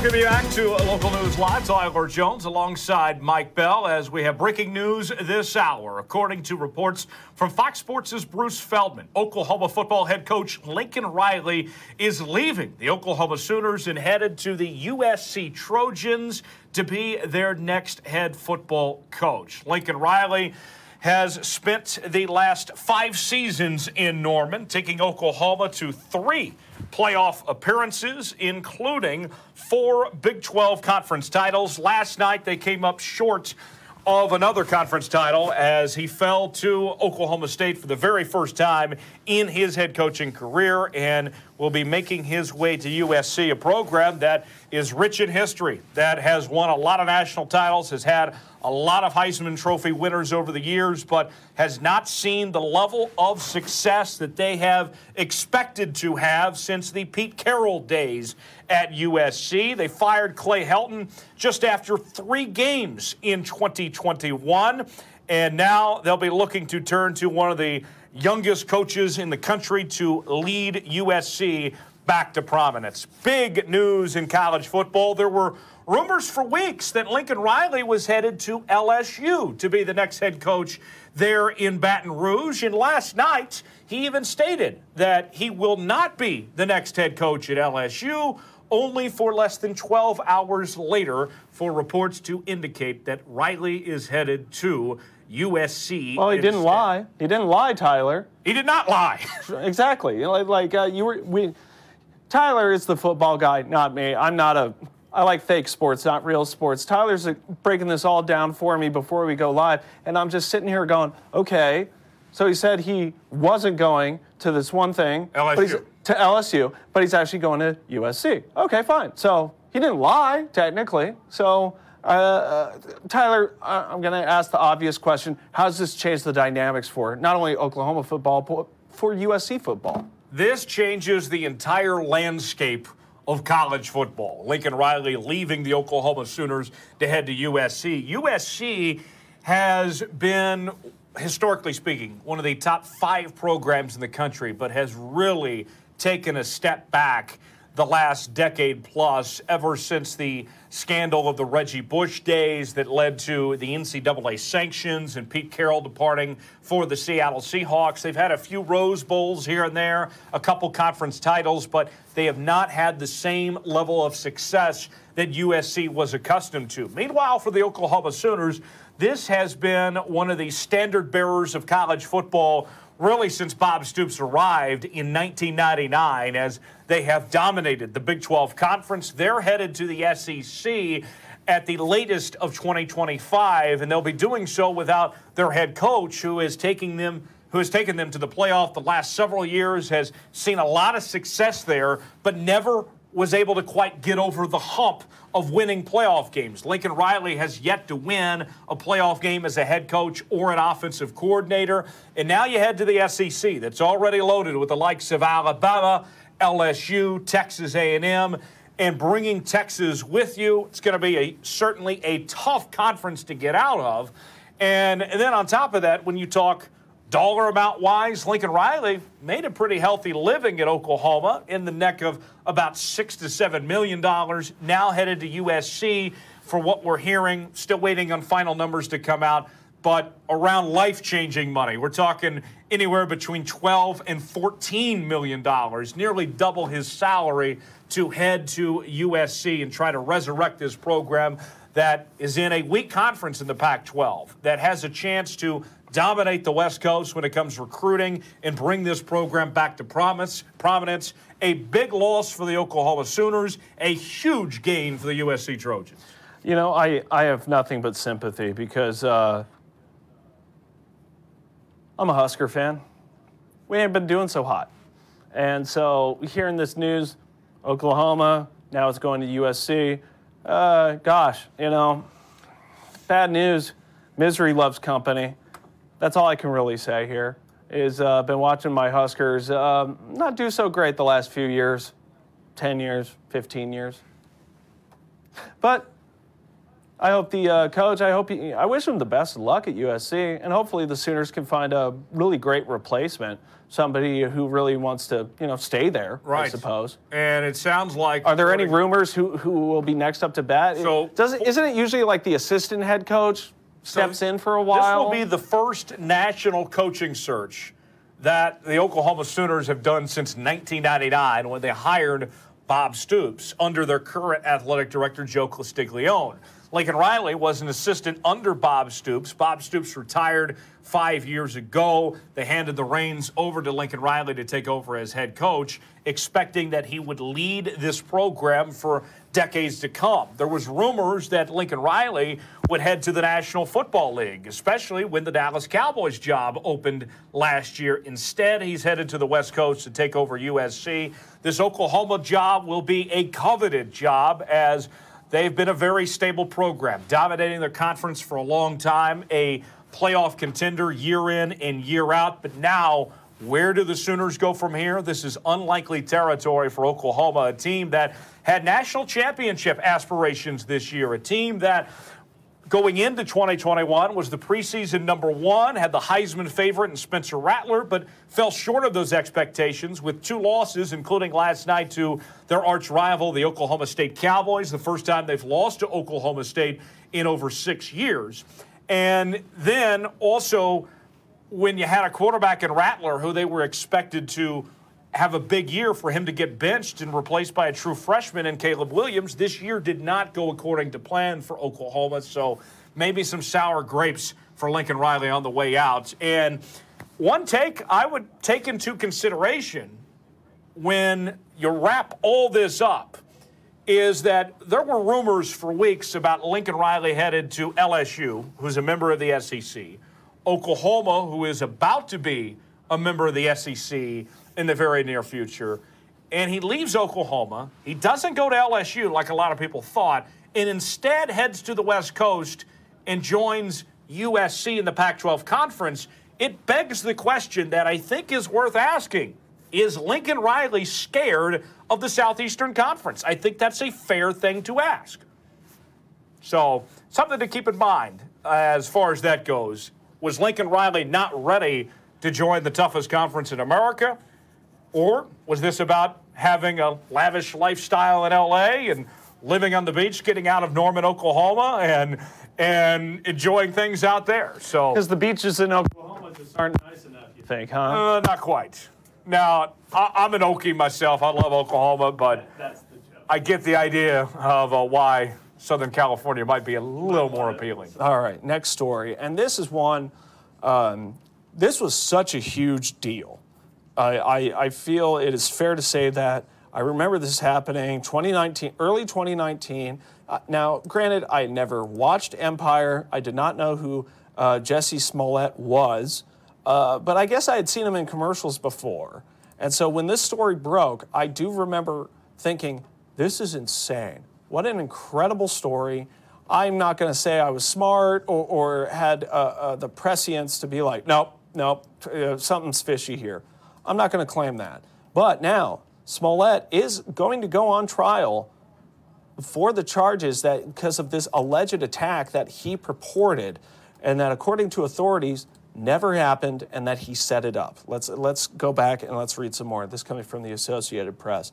Welcome back to Local News Live. Tyler Jones alongside Mike Bell as we have breaking news this hour. According to reports from Fox Sports' Bruce Feldman, Oklahoma football head coach Lincoln Riley is leaving the Oklahoma Sooners and headed to the USC Trojans to be their next head football coach. Lincoln Riley has spent the last five seasons in Norman, taking Oklahoma to three playoff appearances, including four Big 12 conference titles. Last night, they came up short of another conference title as he fell to Oklahoma State for the very first time in his head coaching career and will be making his way to USC, a program that is rich in history, that has won a lot of national titles, has had a lot of Heisman Trophy winners over the years, but has not seen the level of success that they have expected to have since the Pete Carroll days at USC. They fired Clay Helton just after three games in 2021, and now they'll be looking to turn to one of the youngest coaches in the country to lead USC back to prominence. Big news in college football. There were rumors for weeks that Lincoln Riley was headed to LSU to be the next head coach there in Baton Rouge. And last night, he even stated that he will not be the next head coach at LSU, only for less than 12 hours later for reports to indicate that Riley is headed to USC. Well, he instead. didn't lie. He didn't lie, Tyler. He did not lie. exactly. Like, like uh, you were. We. Tyler is the football guy, not me. I'm not a I like fake sports, not real sports. Tyler's uh, breaking this all down for me before we go live, and I'm just sitting here going, okay. So he said he wasn't going to this one thing, he's, to LSU, but he's actually going to USC. Okay, fine. So he didn't lie technically. So. Uh, uh, Tyler, uh, I'm going to ask the obvious question. How's this change the dynamics for not only Oklahoma football, but for USC football? This changes the entire landscape of college football. Lincoln Riley leaving the Oklahoma Sooners to head to USC. USC has been, historically speaking, one of the top five programs in the country, but has really taken a step back the last decade plus, ever since the scandal of the Reggie Bush days that led to the NCAA sanctions and Pete Carroll departing for the Seattle Seahawks. They've had a few Rose Bowls here and there, a couple conference titles, but they have not had the same level of success that USC was accustomed to. Meanwhile, for the Oklahoma Sooners, this has been one of the standard bearers of college football really since Bob Stoops arrived in 1999 as they have dominated the Big 12 Conference. They're headed to the SEC at the latest of 2025, and they'll be doing so without their head coach, who is taking them. Who has taken them to the playoff the last several years, has seen a lot of success there, but never was able to quite get over the hump of winning playoff games. Lincoln Riley has yet to win a playoff game as a head coach or an offensive coordinator. And now you head to the SEC that's already loaded with the likes of Alabama, LSU, Texas A&M and bringing Texas with you. It's going to be a certainly a tough conference to get out of. And, and then on top of that, when you talk dollar amount wise, Lincoln Riley made a pretty healthy living at Oklahoma in the neck of about six to seven million dollars. Now headed to USC for what we're hearing. Still waiting on final numbers to come out, but around life changing money. We're talking anywhere between 12 and 14 million dollars, nearly double his salary to head to USC and try to resurrect this program that is in a weak conference in the Pac 12 that has a chance to dominate the West Coast when it comes recruiting and bring this program back to promise, prominence. A big loss for the Oklahoma Sooners, a huge gain for the USC Trojans. You know, I, I have nothing but sympathy because uh, I'm a Husker fan. We ain't been doing so hot. And so hearing this news, Oklahoma, now it's going to USC. Uh, gosh, you know, bad news. Misery loves company. That's all I can really say here. Is uh, been watching my Huskers uh, not do so great the last few years, 10 years, 15 years. But I hope the uh, coach. I hope he. I wish him the best of luck at USC, and hopefully the Sooners can find a really great replacement. Somebody who really wants to, you know, stay there. I suppose. And it sounds like. Are there any rumors who who will be next up to bat? So- doesn't isn't it usually like the assistant head coach steps in for a while? This will be the first national coaching search that the Oklahoma Sooners have done since 1999 when they hired Bob Stoops under their current athletic director, Joe Castiglione. Lincoln Riley was an assistant under Bob Stoops. Bob Stoops retired five years ago. They handed the reins over to Lincoln Riley to take over as head coach, expecting that he would lead this program for decades to come. There was rumors that Lincoln Riley would head to the National Football League, especially when the Dallas Cowboys job opened last year. Instead, he's headed to the West Coast to take over USC. This Oklahoma job will be a coveted job as they've been a very stable program, dominating their conference for a long time, a playoff contender year in and year out. But now, where do the Sooners go from here? This is unlikely territory for Oklahoma, a team that had national championship aspirations this year, a team that going into 2021 was the preseason number one, had the Heisman favorite in Spencer Rattler, but fell short of those expectations with two losses, including last night to their arch rival, the Oklahoma State Cowboys, the first time they've lost to Oklahoma State in over six years. And then also, when you had a quarterback in Rattler who they were expected to have a big year for him to get benched and replaced by a true freshman in Caleb Williams, this year did not go according to plan for Oklahoma. So maybe some sour grapes for Lincoln Riley on the way out. And one take I would take into consideration when you wrap all this up is that there were rumors for weeks about Lincoln Riley headed to LSU, who's a member of the SEC, Oklahoma, who is about to be a member of the SEC in the very near future. And he leaves Oklahoma. He doesn't go to LSU like a lot of people thought, and instead heads to the West Coast and joins USC in the Pac 12 conference. It begs the question that I think is worth asking Is Lincoln Riley scared of the Southeastern Conference? I think that's a fair thing to ask. So, something to keep in mind as far as that goes. Was Lincoln Riley not ready to join the toughest conference in America? Or was this about having a lavish lifestyle in LA and living on the beach, getting out of Norman, Oklahoma, and and enjoying things out there? So Because the beaches in Oklahoma just aren't nice enough, you think, huh? uh, not quite. Now I, I'm an Okie myself. I love Oklahoma, but That's. I get the idea of uh, why Southern California might be a little more appealing. All right, next story. And this is one, um, this was such a huge deal. I, I, I feel it is fair to say that I remember this happening 2019, early 2019. Uh, now, granted, I never watched Empire. I did not know who uh, Jussie Smollett was, uh, but I guess I had seen him in commercials before. And so when this story broke, I do remember thinking, this is insane. What an incredible story. I'm not going to say I was smart or, or had uh, uh, the prescience to be like, nope, nope, uh, something's fishy here. I'm not going to claim that. But now, Smollett is going to go on trial for the charges that because of this alleged attack that he purported and that according to authorities never happened and that he set it up. Let's let's go back and let's read some more. This coming from the Associated Press.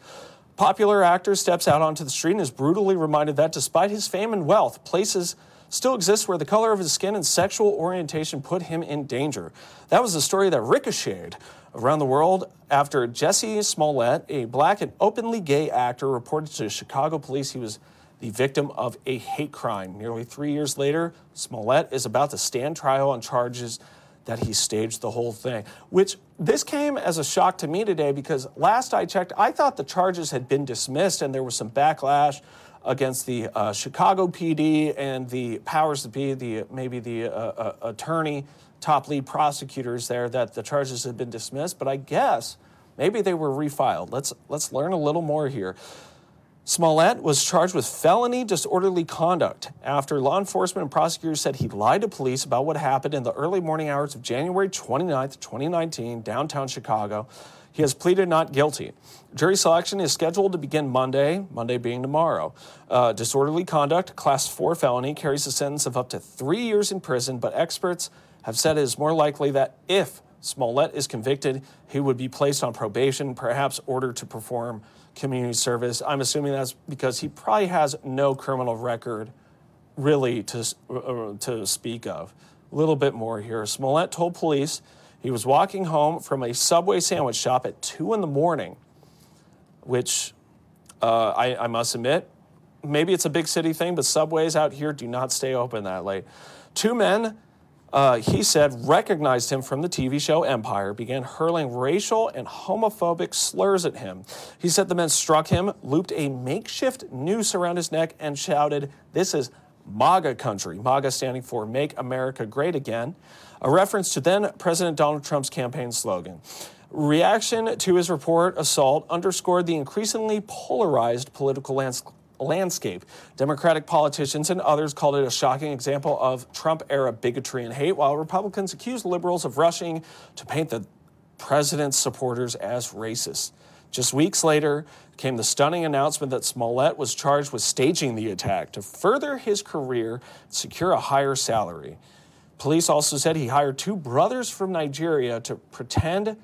Popular actor steps out onto the street and is brutally reminded that despite his fame and wealth, places still exist where the color of his skin and sexual orientation put him in danger. That was a story that ricocheted around the world after Jussie Smollett, a black and openly gay actor, reported to Chicago police he was the victim of a hate crime. Nearly three years later, Smollett is about to stand trial on charges that he staged the whole thing. Which this came as a shock to me today because last I checked, I thought the charges had been dismissed and there was some backlash against the uh, Chicago PD and the powers that be, the maybe the uh, uh, attorney, top lead prosecutors there, that the charges had been dismissed. But I guess maybe they were refiled. Let's let's learn a little more here. Smollett was charged with felony disorderly conduct after law enforcement and prosecutors said he lied to police about what happened in the early morning hours of January 29th, 2019, downtown Chicago. He has pleaded not guilty. Jury selection is scheduled to begin Monday, Monday being tomorrow. Uh, disorderly conduct, class four felony, carries a sentence of up to three years in prison, but experts have said it is more likely that if Smollett is convicted, he would be placed on probation, perhaps ordered to perform community service. I'm assuming that's because he probably has no criminal record really to, uh, to speak of. A little bit more here. Smollett told police he was walking home from a Subway sandwich shop at 2 in the morning, which uh, I, I must admit, maybe it's a big city thing, but Subways out here do not stay open that late. Two men uh, he said, recognized him from the TV show Empire, began hurling racial and homophobic slurs at him. He said the men struck him, looped a makeshift noose around his neck, and shouted, This is MAGA country, MAGA standing for Make America Great Again a reference to then President Donald Trump's campaign slogan. Reaction to his report assault underscored the increasingly polarized political lands- landscape. Democratic politicians and others called it a shocking example of Trump era bigotry and hate, while Republicans accused liberals of rushing to paint the president's supporters as racist. Just weeks later came the stunning announcement that Smollett was charged with staging the attack to further his career, secure a higher salary. Police also said he hired two brothers from Nigeria to pretend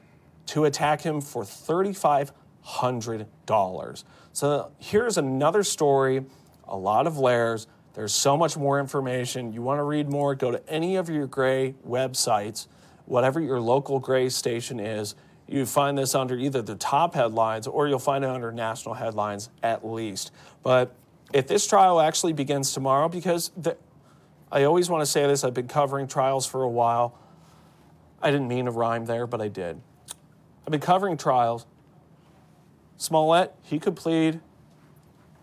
to attack him for $3,500. So here's another story, a lot of layers. There's so much more information. You want to read more, go to any of your Gray websites, whatever your local Gray station is. You find this under either the top headlines or you'll find it under national headlines at least. But if this trial actually begins tomorrow, because the, I always want to say this. I've been covering trials for a while. I didn't mean to rhyme there, but I did. I've been covering trials. Smollett, he could plead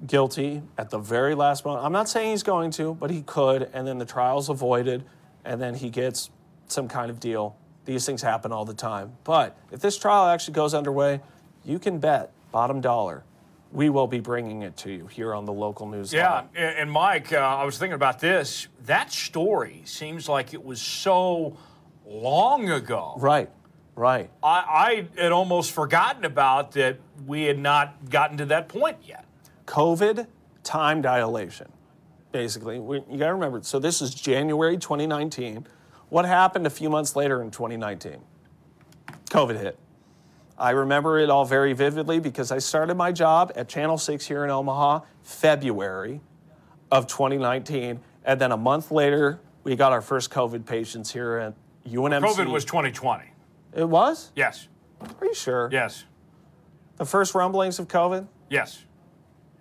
guilty at the very last moment. I'm not saying he's going to, but he could, and then the trial's avoided, and then he gets some kind of deal. These things happen all the time. But if this trial actually goes underway, you can bet bottom dollar we will be bringing it to you here on the local news. Yeah, and Mike, uh, I was thinking about this. That story seems like it was so long ago. Right, right. I, I had almost forgotten about that we had not gotten to that point yet. COVID time dilation, basically. We, you got to remember, so this is January 2019. What happened a few months later in 2019? COVID hit. I remember it all very vividly because I started my job at Channel 6 here in Omaha February of 2019. And then a month later, we got our first COVID patients here at UNMC. COVID was 2020. It was? Yes. Are you sure? Yes. The first rumblings of COVID? Yes.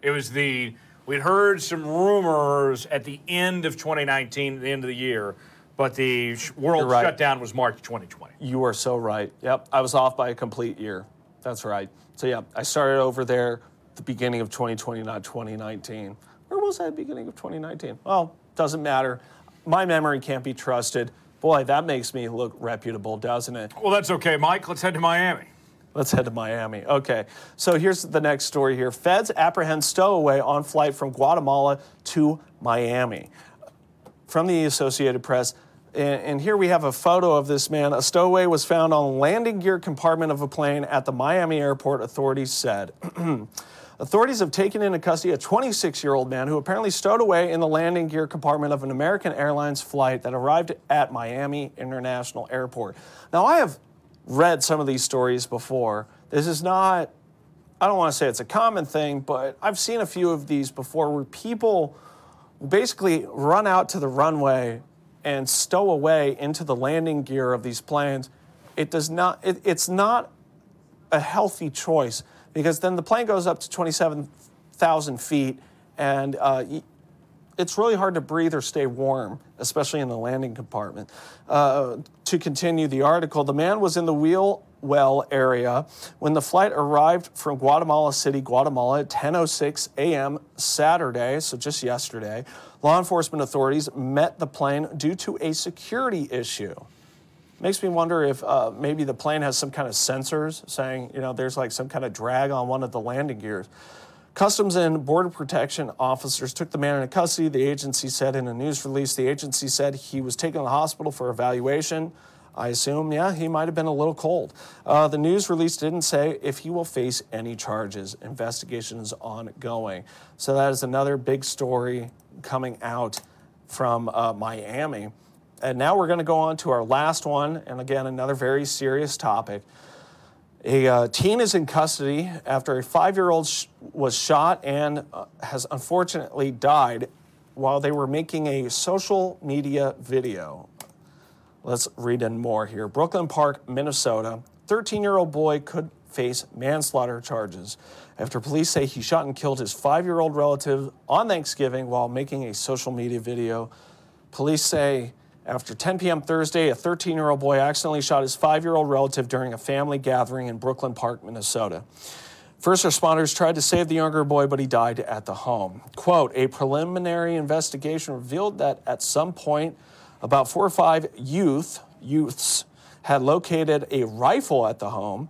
It was the, we'd heard some rumors at the end of 2019, the end of the year, but the world right. shutdown was March 2020. You are so right. Yep, I was off by a complete year. That's right. So yeah, I started over there the beginning of 2020, not 2019. Where was I at the beginning of 2019? Well, doesn't matter. My memory can't be trusted. Boy, that makes me look reputable, doesn't it? Well, that's okay, Mike. Let's head to Miami. Let's head to Miami. Okay. So here's the next story here. Feds apprehend stowaway on flight from Guatemala to Miami. From the Associated Press, and, and here we have a photo of this man. A stowaway was found on landing gear compartment of a plane at the Miami airport, authorities said. Authorities have taken into custody a 26 year old man who apparently stowed away in the landing gear compartment of an American Airlines flight that arrived at Miami International Airport. Now, I have read some of these stories before. This is not, I don't want to say it's a common thing, but I've seen a few of these before where people basically run out to the runway and stow away into the landing gear of these planes, it does not, it, it's not a healthy choice because then the plane goes up to 27,000 feet and uh, it's really hard to breathe or stay warm, especially in the landing compartment. Uh, to continue the article, the man was in the wheel well area when the flight arrived from Guatemala City, Guatemala at 10:06 a.m. Saturday, so just yesterday. Law enforcement authorities met the plane due to a security issue. Makes me wonder if uh, maybe the plane has some kind of sensors saying, you know, there's like some kind of drag on one of the landing gears. Customs and Border Protection officers took the man into custody. The agency said in a news release, the agency said he was taken to the hospital for evaluation. I assume, yeah, he might have been a little cold. Uh, the news release didn't say if he will face any charges. Investigation is ongoing. So that is another big story coming out from uh, Miami. And now we're going to go on to our last one, and again, another very serious topic. A uh, teen is in custody after a five year old sh- was shot and uh, has unfortunately died while they were making a social media video. Let's read in more here. Brooklyn Park, Minnesota. 13 year old boy could face manslaughter charges after police say he shot and killed his five year old relative on Thanksgiving while making a social media video. Police say after 10 p.m. Thursday, a 13 year old boy accidentally shot his five year old relative during a family gathering in Brooklyn Park, Minnesota. First responders tried to save the younger boy, but he died at the home. Quote A preliminary investigation revealed that at some point, about four or five youth, youths had located a rifle at the home,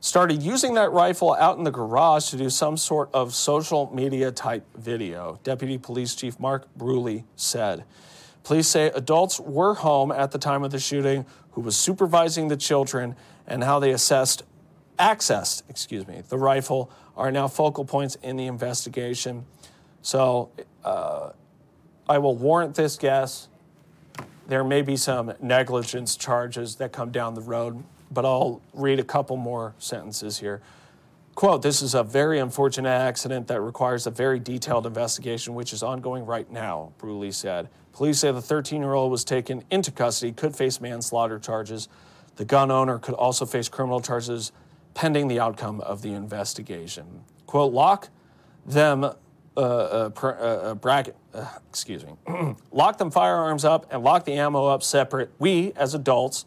started using that rifle out in the garage to do some sort of social media type video, Deputy Police Chief Mark Bruley said. Police say adults were home at the time of the shooting who was supervising the children and how they assessed accessed, excuse me, the rifle are now focal points in the investigation. So uh, I will warrant this guess. There may be some negligence charges that come down the road, but I'll read a couple more sentences here. Quote, this is a very unfortunate accident that requires a very detailed investigation, which is ongoing right now, Bruley said. Police say the 13 year old was taken into custody, could face manslaughter charges. The gun owner could also face criminal charges pending the outcome of the investigation. Quote, lock them, uh, uh, pr- uh, uh bracket, uh, excuse me, lock them firearms up and lock the ammo up separate. We, as adults,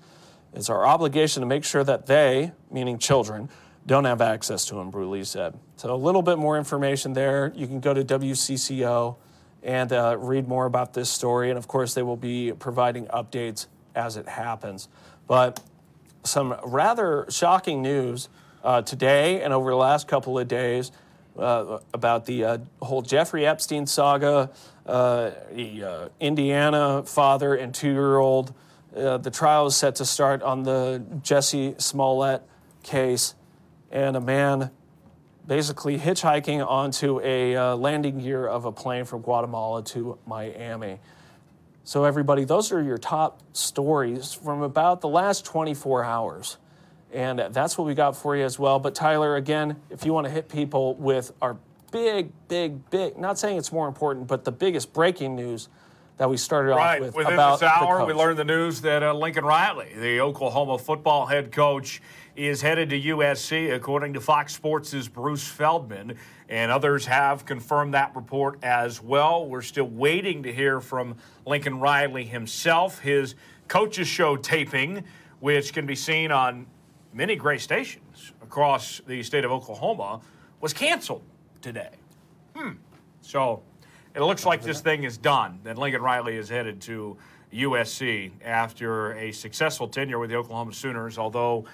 it's our obligation to make sure that they, meaning children, don't have access to them, Bruley said. So a little bit more information there. You can go to WCCO and uh, read more about this story. And of course, they will be providing updates as it happens. But some rather shocking news uh, today and over the last couple of days uh, about the uh, whole Jeffrey Epstein saga, uh, the uh, Indiana father and two year old. The trial is set to start on the Jussie Smollett case, and a man basically hitchhiking onto a landing gear of a plane from Guatemala to Miami. So, everybody, those are your top stories from about the last 24 hours. And that's what we got for you as well. But, Tyler, again, if you want to hit people with our big, big, big, not saying it's more important, but the biggest breaking news that we started right. off with. Within about this hour, we learned the news that uh, Lincoln Riley, the Oklahoma football head coach, is headed to USC, according to Fox Sports' Bruce Feldman. And others have confirmed that report as well. We're still waiting to hear from Lincoln Riley himself. His coaches show taping, which can be seen on many great stations across the state of Oklahoma, was canceled today. Hmm. So it looks like this thing is done, that Lincoln Riley is headed to USC after a successful tenure with the Oklahoma Sooners, although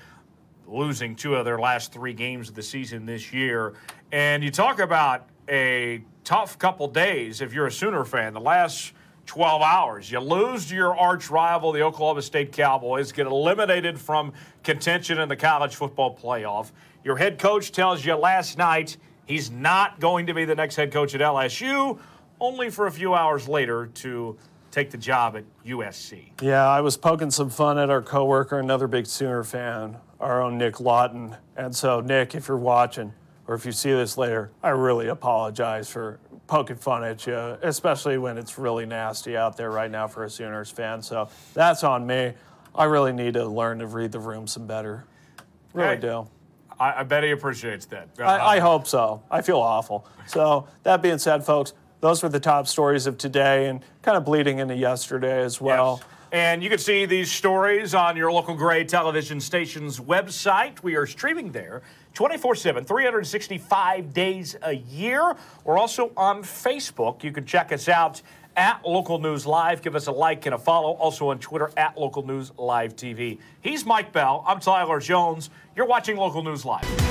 losing two of their last three games of the season this year. And you talk about a tough couple days if you're a Sooner fan. The last 12 hours, you lose to your arch rival, the Oklahoma State Cowboys, get eliminated from contention in the college football playoff. Your head coach tells you last night he's not going to be the next head coach at LSU, only for a few hours later to take the job at USC. Yeah, I was poking some fun at our coworker, another big Sooner fan, our own Nick Lawton. And so, Nick, if you're watching or if you see this later, I really apologize for poking fun at you, especially when it's really nasty out there right now for a Sooners fan. So that's on me. I really need to learn to read the room some better. Really Hey. do. I, I bet he appreciates that. I, I hope so. I feel awful. So, that being said, folks, those were the top stories of today and kind of bleeding into yesterday as well. Yes. And you can see these stories on your local Gray television station's website. We are streaming there 24 7, 365 days a year. We're also on Facebook. You can check us out at Local News Live. Give us a like and a follow. Also on Twitter at Local News Live TV. He's Mike Bell. I'm Tyler Jones. You're watching Local News Live.